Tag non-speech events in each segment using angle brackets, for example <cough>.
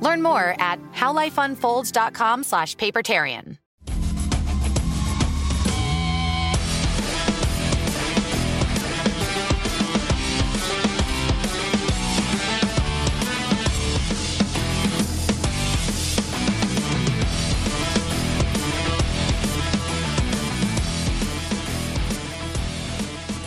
Learn more at howlifeunfolds.com slash papertarian.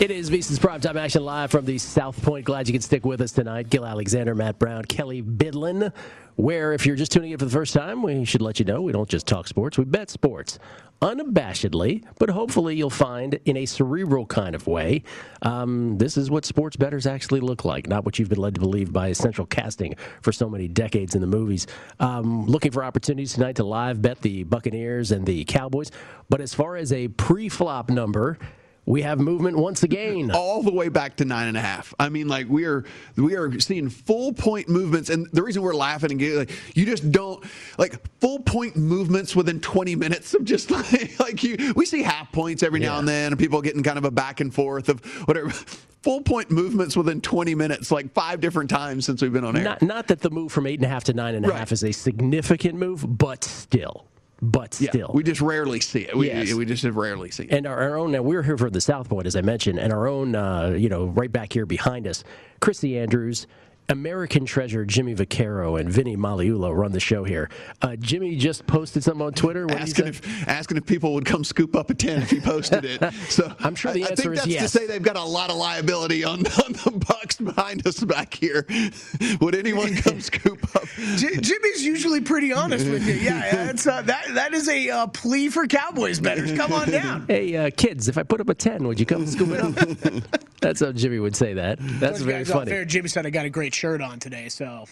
It is VSiN's Primetime Action live from the South Point. Glad you could stick with us tonight. Gill Alexander, Matt Brown, Kelly Bidlin. Where, if you're just tuning in for the first time, we should let you know we don't just talk sports, we bet sports unabashedly, but hopefully you'll find in a cerebral kind of way. Um, this is what sports bettors actually look like, not what you've been led to believe by central casting for so many decades in the movies. Um, looking for opportunities tonight to live bet the Buccaneers and the Cowboys. But as far as a pre flop number, we have movement once again. All the way back to nine and a half. I mean, like we are we are seeing full point movements, and the reason we're laughing and getting, like you just don't like full point movements within 20 minutes of just like, <laughs> like you. We see half points every yeah. now and then, and people getting kind of a back and forth of whatever. <laughs> Full point movements within 20 minutes, like five different times since we've been on air. Not, not that the move from eight and a half to nine and a right. half is a significant move, but still but still. Yeah, we just rarely see it. We, yes. we just rarely see it. And our, our own, now we're here for the South Point, as I mentioned, and our own, uh, you know, right back here behind us, Chrissy Andrews American treasure Jimmy Vaccaro and Vinny Magliulo run the show here. Uh, Jimmy just posted something on Twitter. What asking if asking if people would come scoop up a ten if he posted it. So <laughs> I'm sure the I, answer I think is that's yes. to say they've got a lot of liability on, <laughs> on the Bucks behind us back here. <laughs> Would anyone come scoop up? J- Jimmy's usually pretty honest with you. Yeah, it's, uh, that that is a uh, plea for Cowboys betters. Come on down. Hey uh, kids, if I put up a ten, would you come scoop it up? That's how Jimmy would say that. That's very funny. Fair. Jimmy said I got a great shirt on today, so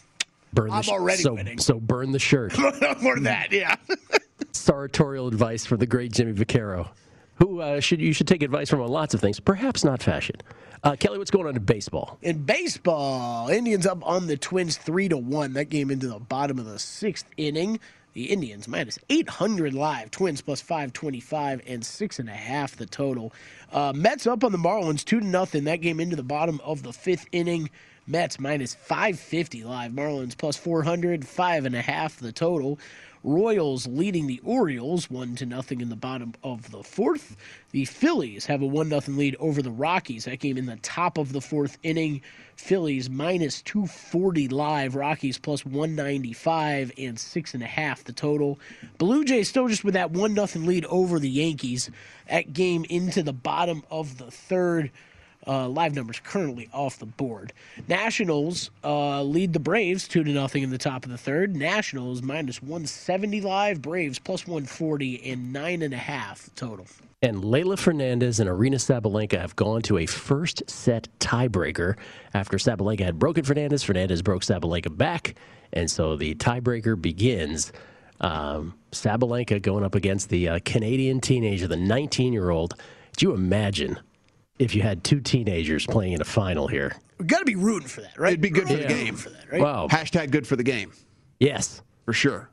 burn I'm sh- already so, winning. So burn the shirt. <laughs> For that, yeah. <laughs> Sartorial advice from the great Jimmy Vaccaro, who uh, should you should take advice from on lots of things, perhaps not fashion. Uh, Kelly, what's going on in baseball? In baseball, Indians up on the Twins three to one. That game into the bottom of the sixth inning. The Indians minus 800 live, Twins plus 525 and six and a half the total. Uh, Mets up on the Marlins two to nothing. That game into the bottom of the fifth inning. Mets minus 550 live, Marlins plus 400, five and a half the total. Royals leading the Orioles one to nothing in the bottom of the fourth. The Phillies have a one nothing lead over the Rockies. That game in the top of the fourth inning. Phillies minus 240 live, Rockies plus 195 and six and a half the total. Blue Jays still just with that one nothing lead over the Yankees. That game into the bottom of the third. Uh, live numbers currently off the board. Nationals uh, lead the Braves two to nothing in the top of the third. Nationals minus 170 live, Braves plus 140 and nine and a half total. And Leylah Fernandez and Aryna Sabalenka have gone to a first set tiebreaker after Sabalenka had broken Fernandez. Fernandez broke Sabalenka back, and so the tiebreaker begins. Um, Sabalenka going up against the uh, Canadian teenager, the 19 year old. Do you imagine if you had two teenagers playing in a final here? We got to be rooting for that, right? It'd be good for the game. For that, right? Wow. Hashtag good for the game Yes. for sure.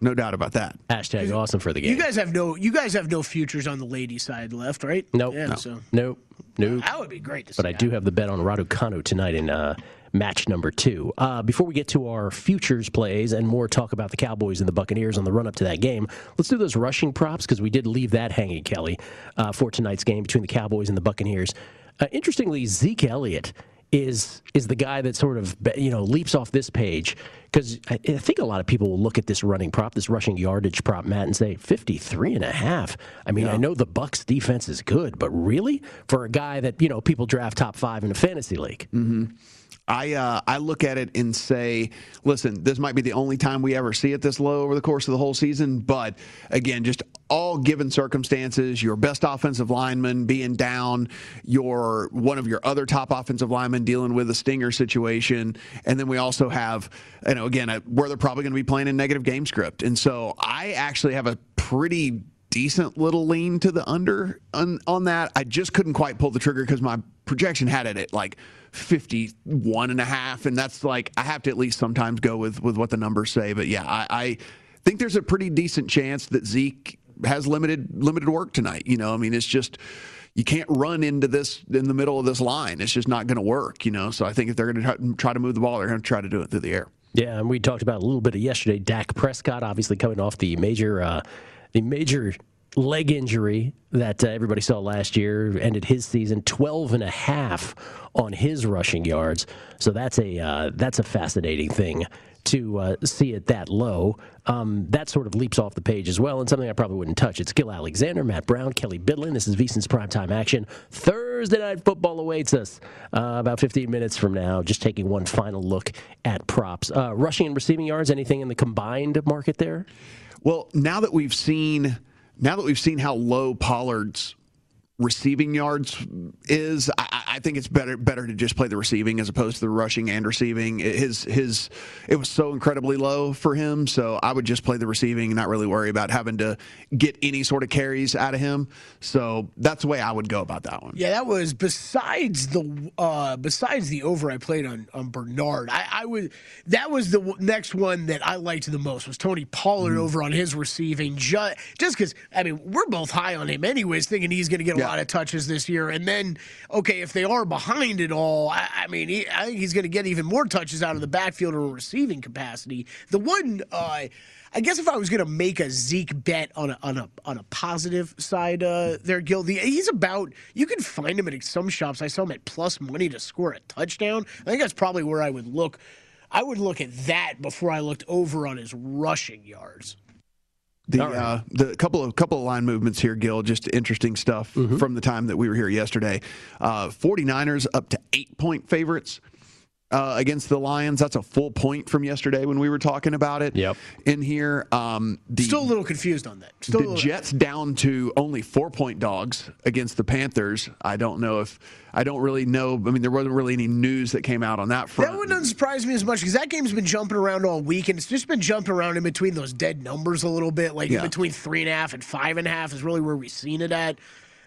No doubt about that. Hashtag awesome for the game. You guys have no, you guys have no futures on the ladies' side left, right? Nope. Yeah, No. so Nope. Nope. that would be great to see. but I do have the bet on Raducanu tonight in uh, match number two. Uh, before we get to our futures plays and more talk about the Cowboys and the Buccaneers on the run up to that game, let's do those rushing props because we did leave that hanging, Kelly, uh, for tonight's game between the Cowboys and the Buccaneers. Uh, interestingly, Zeke Elliott is is the guy that sort of you know leaps off this page because I, I think a lot of people will look at this running prop, this rushing yardage prop, Matt, and say 53 and a half. I mean, I know the Bucks defense is good, but really for a guy that you know people draft top five in a fantasy league. I uh, I look at it and say, listen, this might be the only time we ever see it this low over the course of the whole season. But again, just all given circumstances, your best offensive lineman being down, your one of your other top offensive linemen dealing with a stinger situation, and then we also have, you know, again, uh, where they're probably going to be playing in negative game script, and so I actually have a pretty decent little lean to the under on, on that. I just couldn't quite pull the trigger because my projection had it at like 51 and a half. And that's like, I have to at least sometimes go with, with what the numbers say. But yeah, I, I think there's a pretty decent chance that Zeke has limited, limited work tonight. You know, I mean, it's just, you can't run into this in the middle of this line. It's just not going to work, you know? So I think if they're going to try to move the ball, they're going to try to do it through the air. Yeah, and we talked about a little bit of yesterday. Dak Prescott, obviously coming off the major, uh, the major leg injury that uh, everybody saw last year, ended his season 12 and a half on his rushing yards. So that's a uh, that's a fascinating thing to uh, see it that low. Um, that sort of leaps off the page as well, and something I probably wouldn't touch. It's Gill Alexander, Matt Brown, Kelly Bidlin. This is VSiN's primetime action. Thursday night football awaits us uh, about 15 minutes from now. Just taking one final look at props. Uh, rushing and receiving yards. Anything in the combined market there? Well, now that we've seen now that we've seen how low Pollard's receiving yards is, I, I think it's better better to just play the receiving as opposed to the rushing and receiving. His his it was so incredibly low for him, so I would just play the receiving and not really worry about having to get any sort of carries out of him. So that's the way I would go about that one. Yeah, that was besides the uh, besides the over I played on on Bernard. I, I would that was the next one that I liked the most was Tony Pollard over on his receiving. Just just because I mean we're both high on him anyways, thinking he's going to get a Yeah. lot of touches this year. And then okay, if they are behind it all, I, I mean he, I think he's going to get even more touches out of the backfield or receiving capacity. The one. Uh, I guess if I was going to make a Zeke bet on a on a on a positive side, uh, there, Gill, the, he's about. You can find him at some shops. I saw him at plus money to score a touchdown. I think that's probably where I would look. I would look at that before I looked over on his rushing yards. The uh, the couple of couple of line movements here, Gill. Just interesting stuff from the time that we were here yesterday. Uh, 49ers up to eight point favorites uh, against the Lions. That's a full point from yesterday when we were talking about it. Yep. In here, um, the Still a little confused on that. Still a the little- Jets down to only four point dogs against the Panthers. I don't know if I don't really know. I mean, there wasn't really any news that came out on that front. That one doesn't surprise me as much because that game's been jumping around all week, and it's just been jumping around in between those dead numbers a little bit. Like Yeah. between three and a half and five and a half is really where we've seen it at.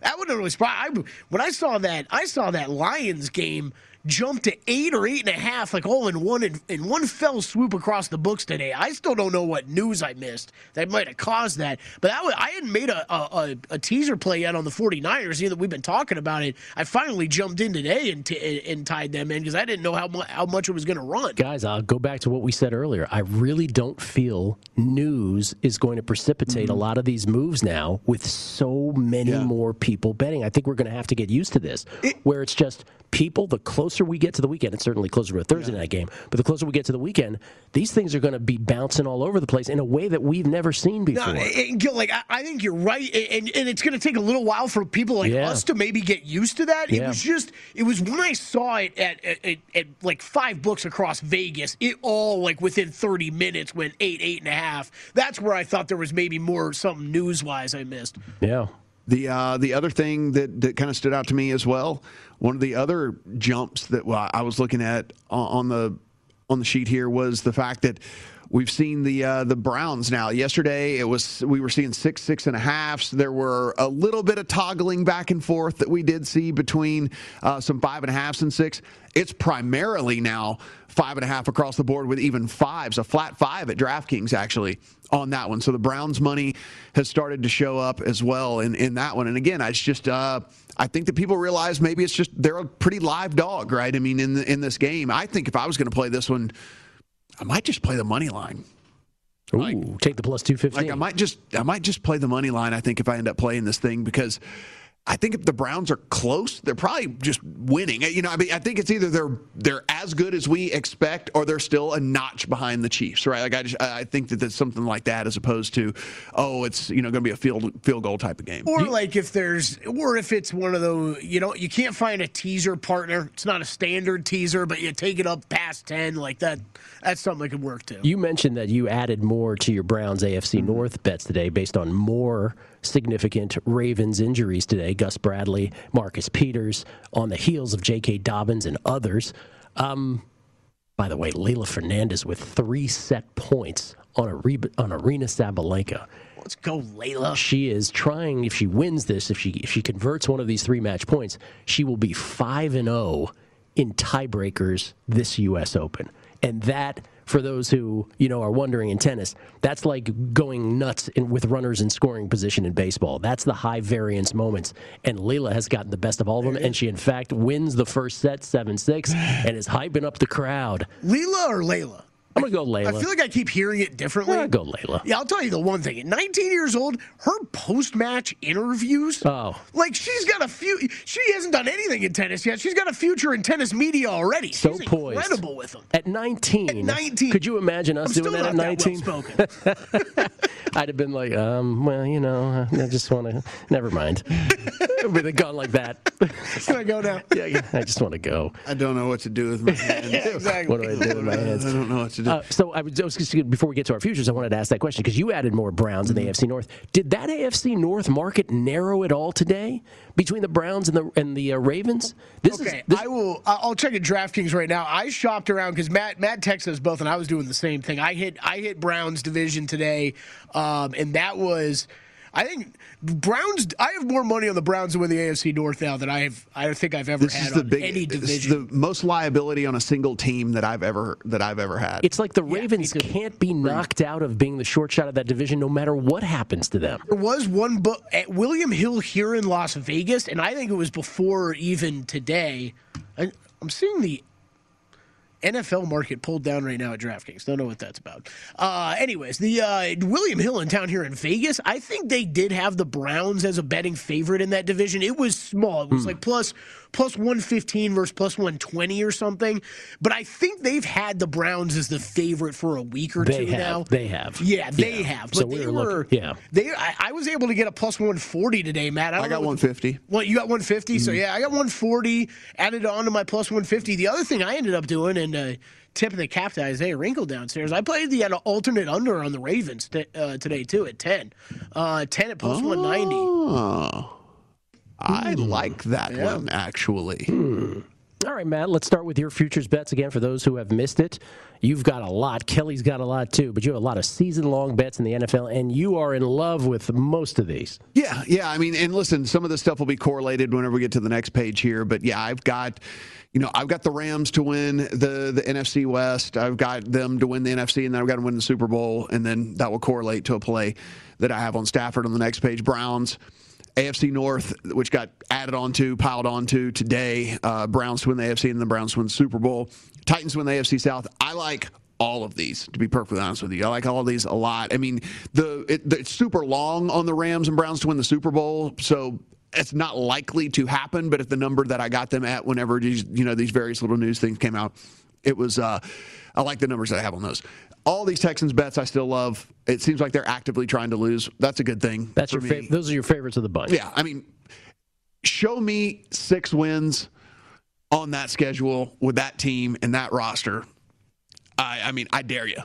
That wouldn't really surprise. I, when I saw that, I saw that Lions game jump to eight or eight and a half, like all in one in, in one fell swoop across the books today. I still don't know what news I missed that might have caused that, but that was, I hadn't made a, a, a, teaser play yet on the 49ers. Even though we've been talking about it, I finally jumped in today and, t- and tied them in because I didn't know how mu- how much it was going to run. Guys, I'll go back to what we said earlier. I really don't feel news is going to precipitate a mm-hmm. lot of these moves now with so many Yeah. more people betting. I think we're going to have to get used to this, where it's just people, the closer we get to the weekend, it's certainly closer to a Thursday night game, but the closer we get to the weekend, these things are going to be bouncing all over the place in a way that we've never seen before. No, and Gill, like I, think you're right, and, and it's going to take a little while for people like Yeah. us to maybe get used to that. It was just, it was when I saw it at, at, at, at like five books across Vegas, it all like within 30 minutes went eight, eight and a half. That's where I thought there was maybe more something news wise I missed. yeah. The uh, the other thing that, that kind of stood out to me as well, one of the other jumps that I was looking at on the on the sheet here was the fact that we've seen the uh, the Browns now. Yesterday it was we were seeing six six and a halfs. There were a little bit of toggling back and forth that we did see between uh, some five and a halfs and six. It's primarily now five and a half across the board with even fives, a flat five at DraftKings actually on that one. So the Browns money has started to show up as well in, in that one. And again, it's just uh, I think that people realize maybe it's just they're a pretty live dog, right? I mean, in the, in this game, I think if I was going to play this one, I might just play the money line. Ooh, take the plus 215. Like I might just I might just play the money line. I think if I end up playing this thing because I think if the Browns are close, they're probably just winning. You know, I mean, I think it's either they're they're as good as we expect, or they're still a notch behind the Chiefs, right? Like I just I think that there's something like that as opposed to oh, it's you know going to be a field field goal type of game. Or like if there's, or if it's one of those, you know, you can't find a teaser partner. It's not a standard teaser, but you take it up past ten, like that. That's something that could work too. You mentioned that you added more to your Browns AFC mm-hmm. North bets today based on more significant Ravens injuries today. Gus Bradley, Marcus Peters, on the heels of J.K. Dobbins and others. Um, by the way, Leylah Fernandez with three set points on a re- on Aryna Sabalenka. Let's go, Layla. She is trying. If she wins this, if she if she converts one of these three match points, she will be five and zero in tiebreakers this U.S. Open. And that, for those who you know are wondering in tennis, that's like going nuts in, with runners in scoring position in baseball. That's the high variance moments. And Leylah has gotten the best of all of them, and she in fact wins the first set seven six, and is hyping up the crowd. Leela or Layla? I'm gonna go Layla. I feel like I keep hearing it differently. Yeah, go Layla. Yeah, I'll tell you the one thing. At 19 years old, her post-match interviews. Oh. like she's got a few. She hasn't done anything in tennis yet. She's got a future in tennis media already. So she's poised. incredible with them. At 19. At 19. Could you imagine us I'm doing that at 19? well-spoken. <laughs> I'd have been like, um, well, you know, I just want to. Never mind. <laughs> With a gun like that. Can I go now? yeah, yeah, I just want to go. I don't know what to do with my <laughs> hands. Yeah, exactly. What do I do with my hands? I don't know what to do. Uh, so I was, I was just, before we get to our futures, I wanted to ask that question because you added more Browns in the AFC North. Did that AFC North market narrow at all today between the Browns and the and the uh, Ravens? This Okay, is this, I will. I- I'll check at DraftKings right now. I shopped around because Matt Matt texted us both, and I was doing the same thing. I hit I hit Browns division today, um, and that was. I think Browns. I have more money on the Browns to win the AFC North now than I have. I think I've ever this had is the on big, any this is division. the most liability on a single team that I've ever that I've ever had. it's like the Ravens can't be knocked out of being the short shot of that division, no matter what happens to them. There was one book at William Hill here in Las Vegas, and I think it was before even today. I, I'm seeing the NFL market pulled down right now at DraftKings. Don't know what that's about. Uh, anyways, the uh, William Hill in town here in Vegas, I think they did have the Browns as a betting favorite in that division. It was small. It was like plus plus 115 versus plus 120 or something. But I think they've had the Browns as the favorite for a week or They two have. now. They have. Yeah, they Yeah. have. But So we they were were, looking- yeah. They, I, I was able to get a plus 140 today, Matt. I, don't I got know 150. Well, you got 150, Mm-hmm. so yeah, I got 140 added on to my plus 150. The other thing I ended up doing and uh, tipping the cap to Isaiah Wrinkle downstairs, I played the uh, alternate under on the Ravens t- uh, today too at 10, uh, 10 at plus 190. Oh, I Hmm. like that one actually. All right, Matt, let's start with your futures bets again for those who have missed it. You've got a lot. Kelly's got a lot too, but you have a lot of season long bets in the NFL, and you are in love with most of these. Yeah, yeah. I mean, and listen, some of this stuff will be correlated whenever we get to the next page here. But yeah, I've got, you know, I've got the Rams to win the the NFC West. I've got them to win the NFC, and then I've got to win the Super Bowl, and then that will correlate to a play that I have on Stafford on the next page. Browns. AFC North, which got added onto, piled onto today. Uh, Browns win the AFC and the Browns win the Super Bowl. Titans win the AFC South. I like all of these, to be perfectly honest with you. I like all of these a lot. I mean, the, it, the it's super long on the Rams and Browns to win the Super Bowl, so it's not likely to happen. But if the number that I got them at, whenever these you know these various little news things came out, it was uh, I like the numbers that I have on those. All these Texans bets I still love. It seems like they're actively trying to lose. That's a good thing. That's your favorite. those are your favorites of the bunch. Yeah, I mean, show me six wins on that schedule with that team and that roster. I, I mean, I dare you.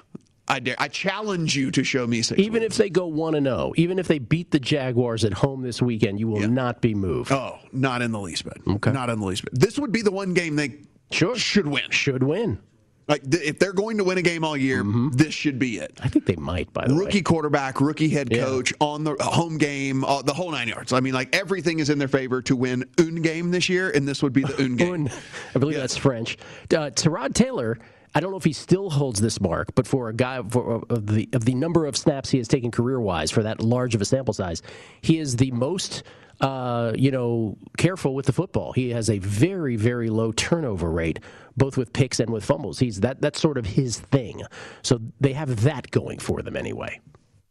I dare. I challenge you to show me six. Even wins. if they go one and zero, even if they beat the Jaguars at home this weekend, you will Yeah. not be moved. oh, not in the least bit. Okay. Not in the least bit. This would be the one game they Sure. should win. Should win. Like if they're going to win a game all year, this should be it. I think they might. By the Rookie way, rookie quarterback, rookie head Yeah. coach on the home game, uh, the whole nine yards. I mean, like everything is in their favor to win un game this year, and this would be the un <laughs> game. Un- I believe that's French. Uh, Tyrod Taylor. I don't know if he still holds this mark, but for a guy for of the of the number of snaps he has taken career wise for that large of a sample size, he is the most uh, you know careful with the football. He has a very very low turnover rate, both with picks and with fumbles. He's that that's sort of his thing. So they have that going for them anyway.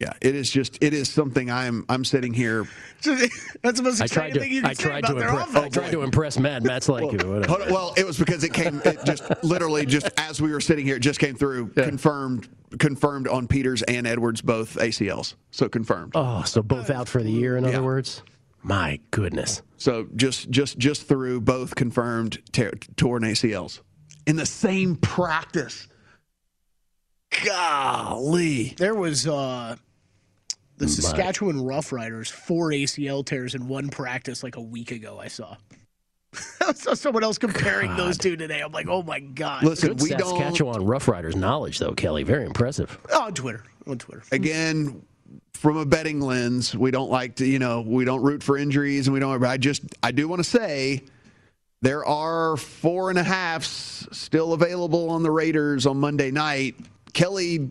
Yeah, it is just it is something I'm I'm sitting here. <laughs> That's the most I exciting tried to thing you can I say tried about to their impress offense. I tried to impress Matt. Matt's like whatever. Hold on, well, it was because it came it just literally just as we were sitting here, it just came through confirmed confirmed on Peters and Edwards both ACLs. So confirmed. Oh, so both out for the year. In Yeah. other words, my goodness. So just just just through both confirmed tear, torn ACLs in the same practice. Golly. There was uh, the Saskatchewan Roughriders four ACL tears in one practice like a week ago. I saw. <laughs> I saw someone else comparing those two today. I'm like, oh my god. Listen, Good we don't Saskatchewan Roughriders knowledge, though, Kelly. Very impressive. Oh, on Twitter, on Twitter. again from a betting lens we don't like to you know we don't root for injuries and we don't but i just i do want to say there are four and a halfs still available on the raiders on monday night kelly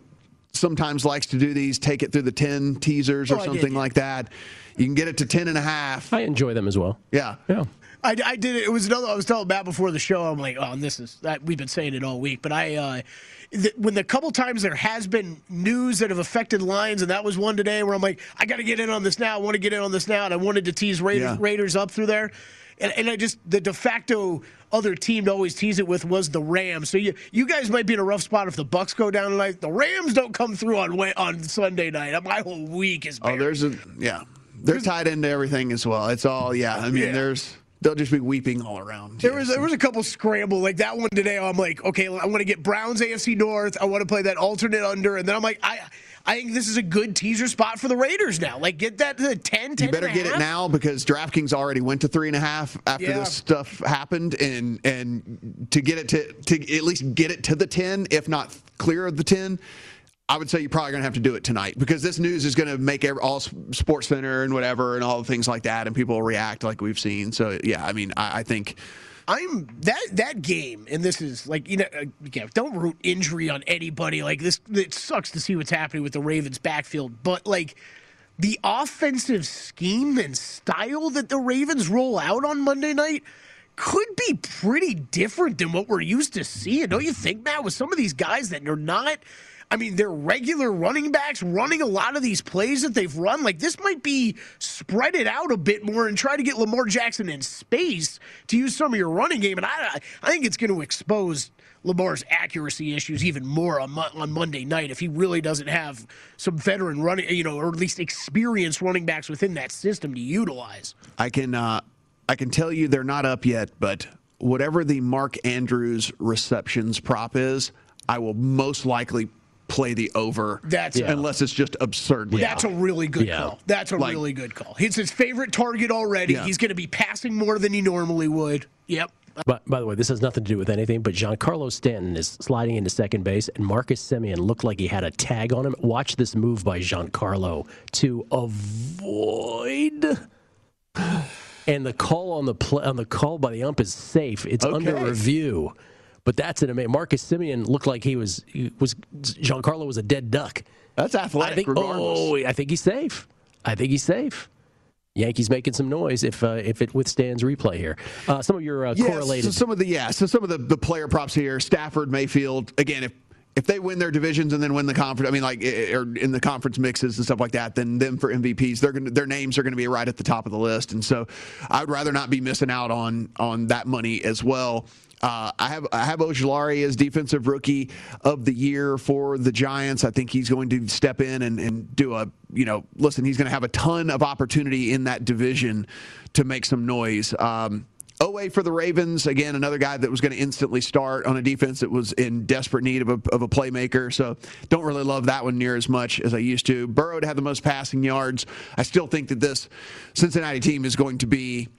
sometimes likes to do these take it through the 10 teasers or Oh, I did, something yeah. like that you can get it to 10 and a half I enjoy them as well. yeah Yeah. I, I did it. It was another. I was telling Matt before the show. I'm like, oh, and this is that we've been saying it all week. But I, uh, th- when the couple times there has been news that have affected lines, and that was one today where I'm like, I got to get in on this now. I want to get in on this now, and I wanted to tease Raiders, Yeah. Raiders up through there. And, and I just the de facto other team to always tease it with was the Rams. So you you guys might be in a rough spot if the Bucks go down tonight. The Rams don't come through on on Sunday night. My whole week is. oh buried. there's a yeah they're tied into everything as well it's all yeah i mean Yeah. there's they'll just be weeping all around There was there was a couple scramble like that one today. I'm like, okay, I want to get Browns AFC North. I want to play that alternate under, and then I'm like, I I think this is a good teaser spot for the Raiders now. Like, get that to 10, 10 You better get it now because DraftKings already went to three and a half after Yeah. this stuff happened, and and to get it to to at least get it to the ten, if not clear of the ten. I would say you're probably going to have to do it tonight because this news is going to make every, all Sports Center and whatever and all the things like that, and people will react like we've seen. So yeah, I mean, I, I think I'm that that game, and this is like you know, uh, don't root injury on anybody. Like this, it sucks to see what's happening with the Ravens backfield, but like the offensive scheme and style that the Ravens roll out on Monday night could be pretty different than what we're used to seeing. Don't you think, Matt? With some of these guys that are not. I mean, they're regular running backs running a lot of these plays that they've run. Like, this might be spread it out a bit more and try to get Lamar Jackson in space to use some of your running game. And I, I think it's going to expose Lamar's accuracy issues even more on, on Monday night if he really doesn't have some veteran running, you know, or at least experienced running backs within that system to utilize. I can uh, I can tell you they're not up yet, but whatever the Mark Andrews receptions prop is, I will most likely play the over. That's a- unless it's just absurdly. That's a really good Yeah. call. That's a Like- really good call. It's his favorite target already. Yeah. He's going to be passing more than he normally would. Yep. But by the way, this has nothing to do with anything. But Giancarlo Stanton is sliding into second base, and Marcus Semien looked like he had a tag on him. Watch this move by Giancarlo to avoid. And the call on the pl- on the call by the ump is safe. It's under review. But that's an amazing. Marcus Semien looked like he was he was Giancarlo was a dead duck. That's athletic, I think. regardless. Oh, I think he's safe. I think he's safe. Yankees making some noise if uh, if it withstands replay here. Uh, some of your uh, Yes, correlated. So some of the yeah, so some of the, the player props here, Stafford, Mayfield. Again, if if they win their divisions and then win the conference, I mean, like, or in the conference mixes and stuff like that, then them for MVPs, they're gonna, their names are going to be right at the top of the list. And so, I would rather not be missing out on on that money as well. Uh, I have I have Ojulari as defensive rookie of the year for the Giants. I think he's going to step in and, and do a you know listen. He's going to have a ton of opportunity in that division to make some noise. Um, Oweh for the Ravens, again, another guy that was going to instantly start on a defense that was in desperate need of a, of a playmaker. So don't really love that one near as much as I used to. Burrow to have the most passing yards. I still think that this Cincinnati team is going to be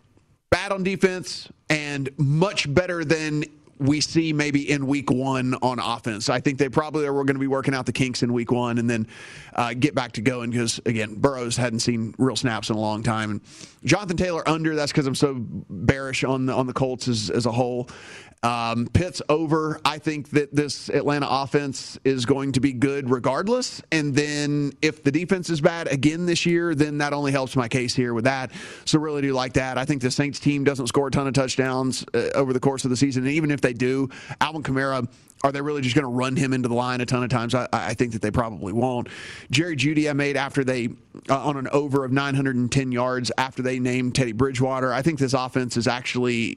bad on defense and much better than we see maybe in week one on offense. I think they probably are going to be working out the kinks in week one and then uh, get back to going because, again, Burrows hadn't seen real snaps in a long time. And Jonathan Taylor under, that's because I'm so bearish on the, on the Colts as, as a whole. Um, Pitts over. I think that this Atlanta offense is going to be good regardless. And then if the defense is bad again this year, then that only helps my case here with that. So really do like that. I think the Saints team doesn't score a ton of touchdowns uh, over the course of the season. And even if they do, Alvin Kamara are they really just going to run him into the line a ton of times? I, I, think that they probably won't. Jerry Jeudy, I made after they uh, on an over of 910 yards after they named Teddy Bridgewater. I think this offense is actually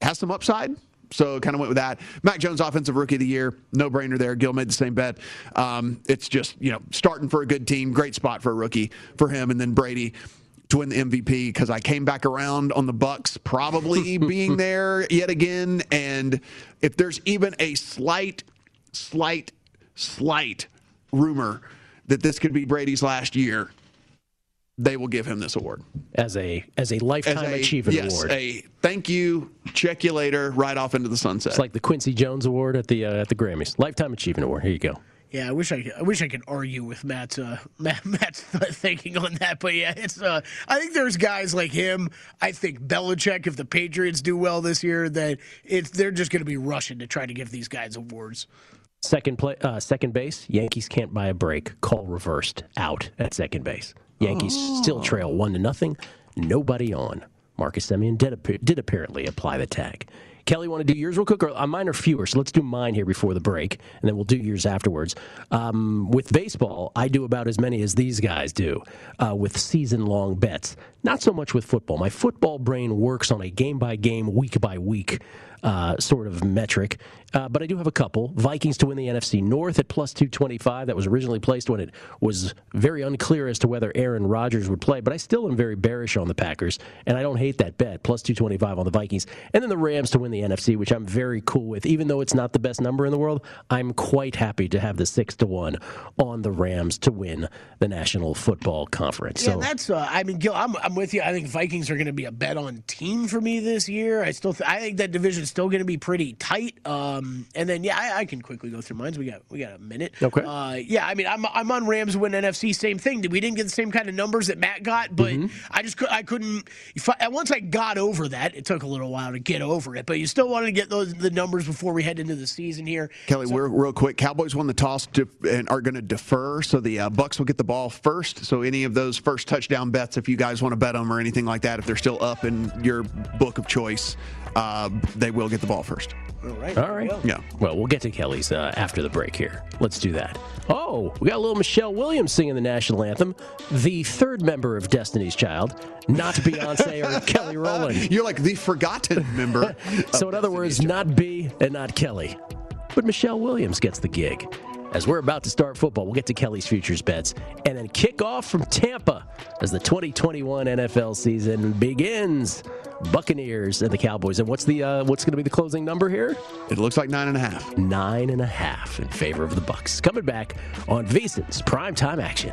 has some upside. So kind of went with that. Mac Jones, offensive rookie of the year, no brainer there. Gil made the same bet. Um, it's just you know starting for a good team, great spot for a rookie for him, and then Brady to win the MVP because I came back around on the Bucks probably <laughs> being there yet again. And if there's even a slight, slight, slight rumor that this could be Brady's last year, they will give him this award as a as a lifetime as a, achievement yes, award. a thank you, check you later, right off into the sunset. It's like the Quincy Jones Award at the uh, at the Grammys, lifetime achievement award. Here you go. Yeah, I wish I could, I wish I could argue with Matt's uh, <laughs> Matt, Matt's thinking on that, but yeah, it's uh, I think there's guys like him. I think Belichick, if the Patriots do well this year, that it's they're just going to be rushing to try to give these guys awards. Second play, uh, second base. Yankees can't buy a break. Call reversed. Out at second base. Yankees oh. still trail one to nothing. Nobody on. Marcus Semien did, did apparently apply the tag. Kelly, want to do yours real quick? Or uh, mine are fewer, so let's do mine here before the break, and then we'll do yours afterwards. Um, with baseball, I do about as many as these guys do uh, with season long bets. Not so much with football. My football brain works on a game by game, week by week uh, sort of metric. Uh, but I do have a couple. Vikings to win the NFC North at plus 225. That was originally placed when it was very unclear as to whether Aaron Rodgers would play. But I still am very bearish on the Packers, and I don't hate that bet. Plus 225 on the Vikings. And then the Rams to win the NFC, which I'm very cool with. Even though it's not the best number in the world, I'm quite happy to have the 6 to 1 on the Rams to win the National Football Conference. Yeah, so, that's, uh, I mean, Gill, I'm, I'm with you. I think Vikings are going to be a bet on team for me this year. I still, th- I think that division's still going to be pretty tight. Um, and then yeah, I, I, can quickly go through mine. We got we got a minute. Okay. Uh, yeah, I mean I'm I'm on Rams win NFC. Same thing. We didn't get the same kind of numbers that Matt got, but mm-hmm. I just I couldn't. I, once I got over that, it took a little while to get over it. But you still wanted to get those the numbers before we head into the season here. Kelly, so, we're real quick. Cowboys won the toss to, and are going to defer, so the uh, Bucs will get the ball first. So any of those first touchdown bets, if you guys want to bet them or anything like that, if they're still up in your book of choice, uh, they will get the ball first. All right. All right. Yeah. Well, we'll get to Kelly's uh, after the break here. Let's do that. Oh, we got a little Michelle Williams singing the national anthem. The third member of Destiny's Child, not Beyonce or <laughs> Kelly Rowland. You're like the forgotten member. <laughs> so, in other words, not B and not Kelly. But Michelle Williams gets the gig as we're about to start football. We'll get to Kelly's futures bets and then kick off from Tampa as the 2021 NFL season begins. Buccaneers and the Cowboys. And what's the uh, what's going to be the closing number here? It looks like nine and a half. Nine and a half in favor of the Bucks. Coming back on VSiN's primetime action.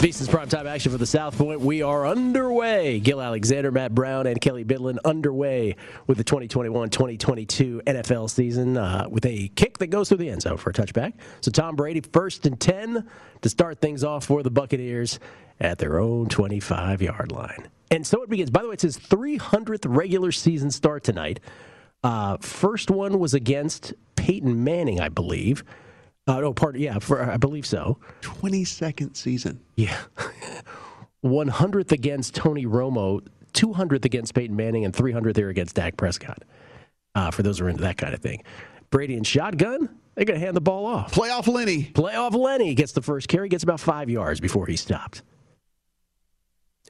VSiN's primetime action for the South Point. We are underway. Gill Alexander, Matt Brown, and Kelly Bidlin underway with the 2021-2022 NFL season uh, with a kick that goes through the end zone for a touchback. So Tom Brady first and 10 to start things off for the Buccaneers at their own 25-yard line. And so it begins. By the way, it's his 300th regular season start tonight. Uh, first one was against Peyton Manning, I believe. Uh, no, pardon, yeah, for, I believe so. 22nd season. Yeah. <laughs> 100th against Tony Romo, 200th against Peyton Manning, and 300th here against Dak Prescott. Uh, for those who are into that kind of thing. Brady and shotgun, they're going to hand the ball off. Playoff Lenny. Playoff Lenny gets the first carry, gets about five yards before he stopped.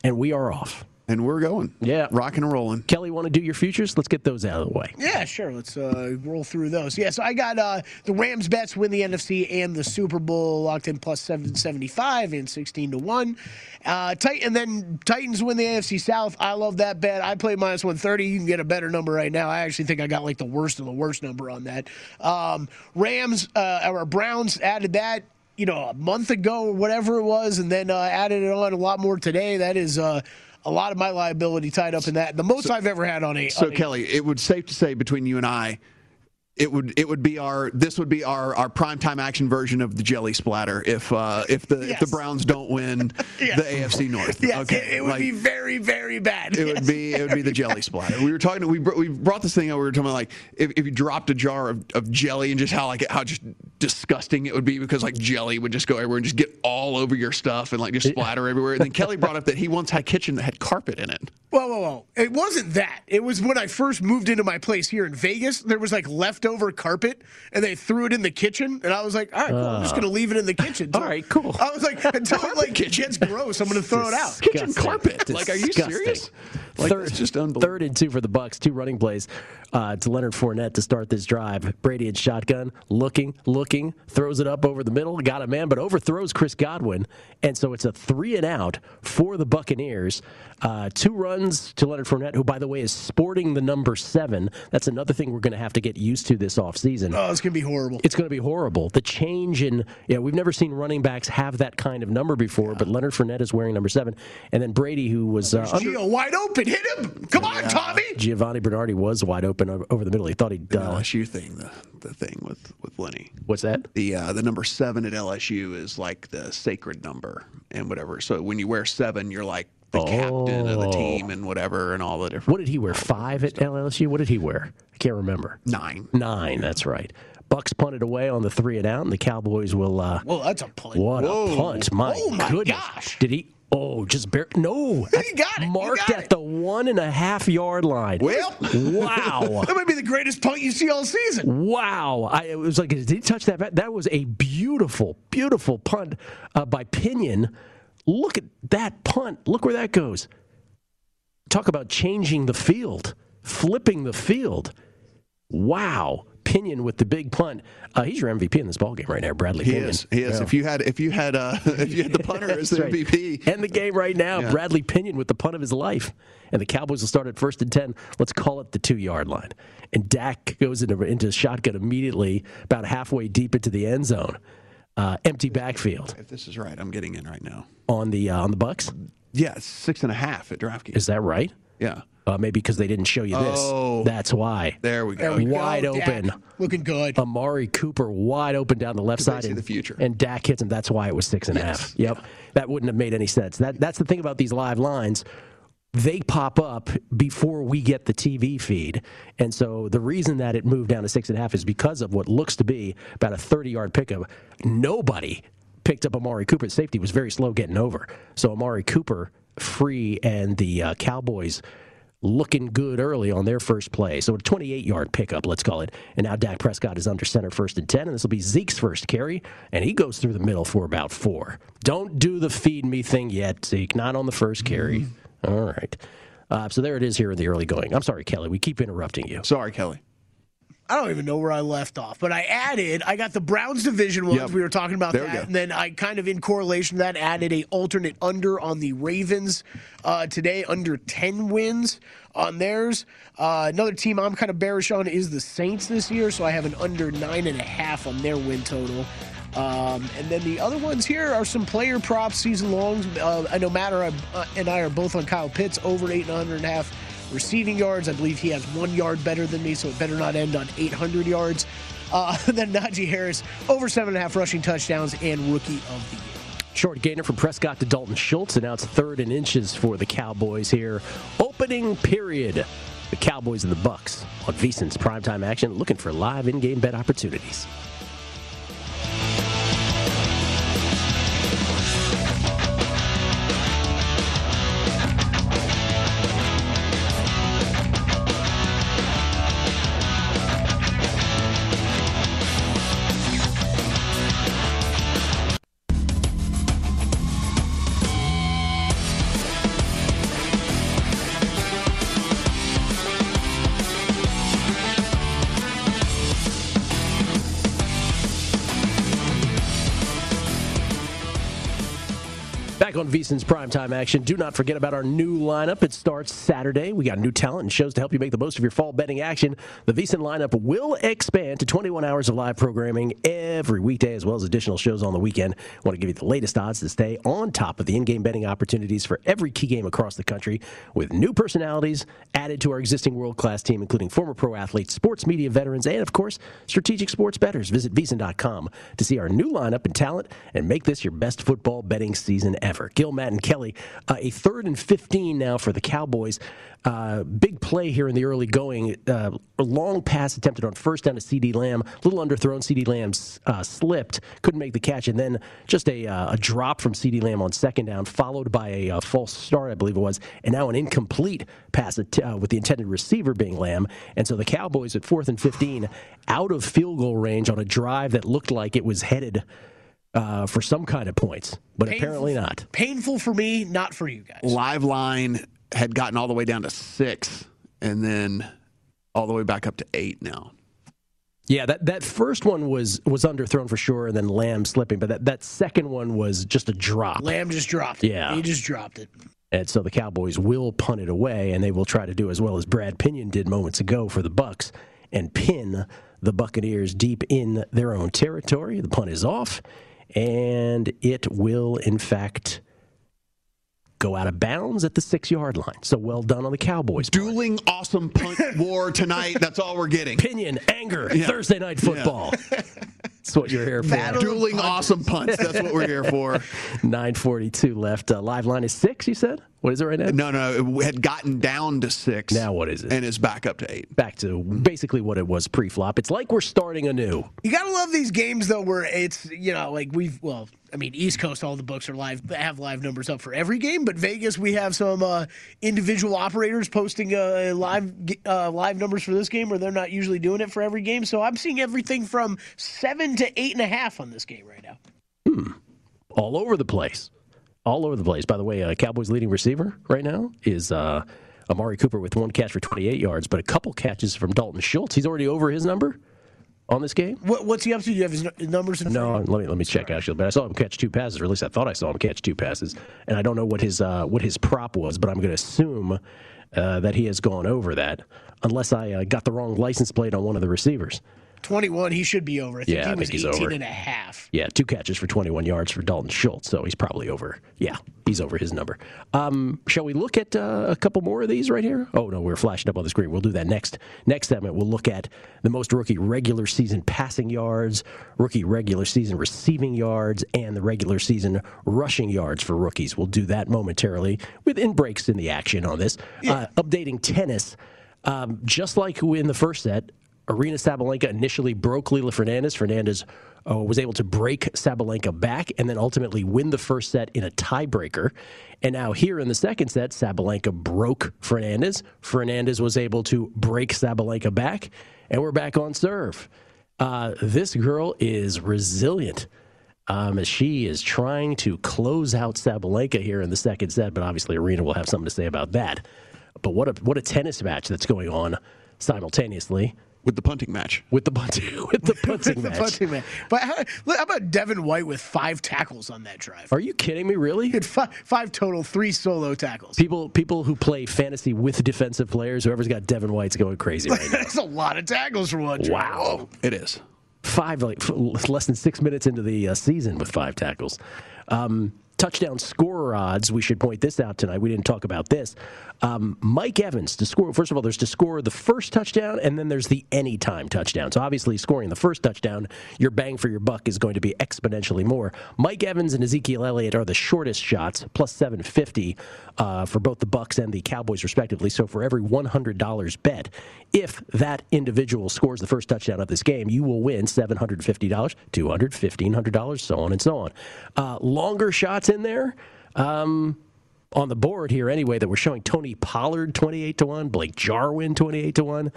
And we are off. And we're going. Yeah. Rocking and rolling. Kelly, want to do your futures? Let's get those out of the way. Yeah, sure. Let's uh, roll through those. Yeah, so I got uh, the Rams bets win the NFC and the Super Bowl locked in plus seven seventy five and sixteen to one. Uh, Titan, and then Titans win the AFC South. I love that bet. I play minus one thirty. You can get a better number right now. I actually think I got like the worst of the worst number on that. Um, Rams uh, or Browns added that you know a month ago or whatever it was, and then uh, added it on a lot more today. That is. Uh, a lot of my liability tied up in that. The most I've ever had on a. So, on a- Kelly, it would safe to say between you and I, it would it would be our this would be our our primetime action version of the jelly splatter if uh, if the Yes. if the Browns don't win <laughs> Yes. the AFC North. Yes, okay, it, it would like, be very, very bad. it would be it would be the jelly splatter. We were talking. We we brought this thing out. We were talking about like if, if you dropped a jar of, of jelly and just how like how just disgusting it would be because like jelly would just go everywhere and just get all over your stuff and like just splatter everywhere. And then Kelly brought up that he once had a kitchen that had carpet in it. Whoa, whoa, whoa. It wasn't that. It was when I first moved into my place here in Vegas. There was like leftover carpet and they threw it in the kitchen. And I was like, all right, cool. I'm just going to ah. leave it in the kitchen. <laughs> All right, cool. I was like, <laughs> until it like gets gross, I'm going to throw it out. Kitchen Disgusting. carpet. Like, are you serious? Like, third, just unbelievable. Third and two for the Bucks. Two running plays uh, to Leonard Fournette to start this drive. Brady in shotgun, looking, looking, throws it up over the middle, got a man, but overthrows Chris Godwin, and so it's a three and out for the Buccaneers. Uh, two runs to Leonard Fournette, who, by the way, is sporting the number seven. That's another thing we're going to have to get used to this offseason. Oh, it's going to be horrible. It's going to be horrible. The change in, yeah, you know, we've never seen running backs have that kind of number before, but Leonard Fournette is wearing number seven. And then Brady, who was uh, under, Gio wide open. Hit him. Come on, Tommy. Giovanni Bernardi was wide open over the middle. He thought he'd. The Uh, LSU thing, the the thing with with Lenny. what's that? The uh, the number seven at LSU is like the sacred number and whatever. So when you wear seven, you're like the captain of the team and whatever and all the different. What did he wear? Five at LSU? What did he wear? I can't remember. Nine. Nine, that's right. Bucks punted away on the three and out, and the Cowboys will. Uh, Whoa, that's a punt. what a punt! My, Oh, my goodness. gosh. Did he? Oh, just bare. No. <laughs> He got it. Marked got at it. the one and a half yard line. Well, Wow. <laughs> That might be the greatest punt you see all season. Wow! I, it was like, did he touch that? bat? That was a beautiful, beautiful punt uh, by Pinion. Look at that punt. Look where that goes. Talk about changing the field, flipping the field. Wow! Pinion with the big punt. Uh, he's your MVP in this ballgame right now, Bradley he Pinion. is. He is. Yeah. If you had if you had uh, <laughs> if you had the punter <laughs> as the That's right. MVP, End the game right now. Yeah. Bradley Pinion with the punt of his life. And the Cowboys will start at first and 10. Let's call it the two yard line. And Dak goes into, into shotgun immediately, about halfway deep into the end zone. Uh, empty backfield if this is right, I'm getting in right now. on the uh, on the Bucks. Yeah, six and a half at DraftKings. Is that right? yeah, Uh, maybe because they didn't show you this. Oh. That's why. there we There go. we go, Wide Dak. open. Looking good. Amari Cooper wide open down the left side. In the future. And Dak hits him. That's why it was six and a half. Yep. That wouldn't have made any sense. That That's the thing about these live lines. They pop up before we get the TV feed. And so the reason that it moved down to six and a half is because of what looks to be about a 30 yard pickup. Nobody picked up Amari Cooper. The safety was very slow getting over. So Amari Cooper free and the uh, Cowboys looking good early on their first play. So a 28 yard pickup, let's call it. And now Dak Prescott is under center first and 10, and this will be Zeke's first carry, and he goes through the middle for about four. Don't do the feed me thing yet, Zeke. Not on the first carry. All right. Uh, so there it is here in the early going. I'm sorry, Kelly. We keep interrupting you. Sorry, Kelly. I don't even know where I left off, but I added. I got the Browns division ones. Yep. We were talking about There that, go. and then I kind of in correlation to that added a alternate under on the Ravens uh, today, under ten wins on theirs. Uh, another team I'm kind of bearish on is the Saints this year, so I have an under nine and a half on their win total. Um, and then the other ones here are some player props, season longs. Uh, I know Matt uh, and I are both on Kyle Pitts over eight and and a half receiving yards. I believe he has one yard better than me, so it better not end on 800 yards. Uh, <laughs> then Najee Harris over seven and a half rushing touchdowns and rookie of the year. Short gainer from Prescott to Dalton Schultz. And now it's third and inches for the Cowboys here. Opening period. The Cowboys and the Bucks on VSiN's primetime action, looking for live in-game bet opportunities. On VSiN's primetime action. Do not forget about our new lineup. It starts Saturday. We got new talent and shows to help you make the most of your fall betting action. The VSiN lineup will expand to 21 hours of live programming every weekday, as well as additional shows on the weekend. want to give you the latest odds to stay on top of the in-game betting opportunities for every key game across the country, with new personalities added to our existing world-class team, including former pro athletes, sports media veterans, and of course, strategic sports bettors. Visit VSiN.com to see our new lineup and talent, and make this your best football betting season ever Gil, Matt, and Kelly, uh, a third and 15 now for the Cowboys. Uh, big play here in the early going. Uh, long pass attempted on first down to CeeDee Lamb. A little underthrown. CeeDee Lamb uh, slipped, couldn't make the catch, and then just a, uh, a drop from CeeDee Lamb on second down, followed by a, a, uh, false start, I believe it was, and now an incomplete pass with the intended receiver being Lamb. And so the Cowboys at fourth and 15, out of field goal range on a drive that looked like it was headed uh, for some kind of points, but painful, apparently not. Painful for me, not for you guys. Live line had gotten all the way down to six, and then all the way back up to eight now. Yeah, that, that first one was was underthrown for sure, and then Lamb slipping, but that, that second one was just a drop. Lamb just dropped it. Yeah. He just dropped it. And so the Cowboys will punt it away, and they will try to do as well as Brad Pinion did moments ago for the Bucks and pin the Buccaneers deep in their own territory. The punt is off, and it will, in fact, go out of bounds at the six yard line. So well done on the Cowboys. Dueling part. awesome punt <laughs> war tonight. That's all we're getting. Opinion, anger, yeah. Thursday night football. Yeah. <laughs> That's what you're here for. Battle Dueling awesome punts. That's what we're here for. <laughs> 942 left. Uh, live line is six, you said? What is it right now? No, no, it had gotten down to six. Now what is it? And it's back up to eight. Back to basically what it was pre-flop. It's like we're starting anew. You gotta love these games though, where it's you know like we've well, I mean East Coast, all the books are live, have live numbers up for every game, but Vegas we have some uh, individual operators posting uh, live uh, live numbers for this game, where they're not usually doing it for every game. So I'm seeing everything from seven to eight and a half on this game right now. Hmm. All over the place all over the place. By the way, uh, Cowboys' leading receiver right now is uh, Amari Cooper with one catch for 28 yards, but a couple catches from Dalton Schultz. He's already over his number on this game. What, what's he up to? Do you have his numbers? In no, let me let me check actually. But I saw him catch two passes, or at least I thought I saw him catch two passes, and I don't know what his uh, what his prop was, but I'm going to assume uh, that he has gone over that, unless I uh, got the wrong license plate on one of the receivers. 21, he should be over. I think yeah, he I was think he's 18 over. and a half. Yeah, two catches for 21 yards for Dalton Schultz, so he's probably over. Yeah, he's over his number. Um, shall we look at uh, a couple more of these right here? Oh no, we're flashing up on the screen. We'll do that next. Next segment, we'll look at the most rookie regular season passing yards, rookie regular season receiving yards, and the regular season rushing yards for rookies. We'll do that momentarily with in breaks in the action on this. Yeah. Uh, updating tennis. Um, just like in the first set, Aryna Sabalenka initially broke Leylah Fernandez. Fernandez uh, was able to break Sabalenka back and then ultimately win the first set in a tiebreaker. And now here in the second set, Sabalenka broke Fernandez. Fernandez was able to break Sabalenka back, and we're back on serve. Uh, this girl is resilient. Um, she is trying to close out Sabalenka here in the second set, but obviously Aryna will have something to say about that. But what a what a tennis match that's going on simultaneously with the punting match. With the punting, <laughs> with the punting match. the punting match. But how, how, about Devin White with five tackles on that drive? Are you kidding me? Really? Five, five total, three solo tackles. People, people who play fantasy with defensive players, whoever's got Devin White's going crazy right <laughs> now. That's a lot of tackles for one drive. Wow, it is. Five, like less than six minutes into the uh, season with five tackles. Um, touchdown scorer odds. We should point this out tonight. We didn't talk about this. Um, Mike Evans to score. First of all, there's to score the first touchdown, and then there's the anytime touchdown. So obviously, scoring the first touchdown, your bang for your buck is going to be exponentially more. Mike Evans and Ezekiel Elliott are the shortest shots, plus 750 uh, for both the Bucks and the Cowboys, respectively. So for every $100 bet, if that individual scores the first touchdown of this game, you will win $750, $200, $1,500, so on and so on. Uh, longer shots in there. Um, on the board here anyway that we're showing Tony Pollard 28 to 1, Blake Jarwin 28 to 1.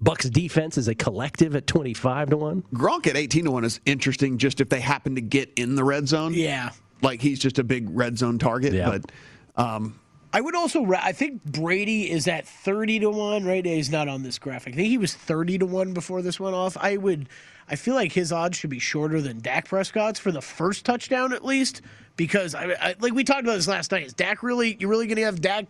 Bucks defense is a collective at 25 to 1. Gronk at 18 to 1 is interesting just if they happen to get in the red zone. Yeah. Like he's just a big red zone target, yeah. but um, I would also. I think Brady is at thirty to one. Right, he's not on this graphic. I think he was thirty to one before this went off. I would. I feel like his odds should be shorter than Dak Prescott's for the first touchdown at least. Because I, I like we talked about this last night. Is Dak really? You're really going to have Dak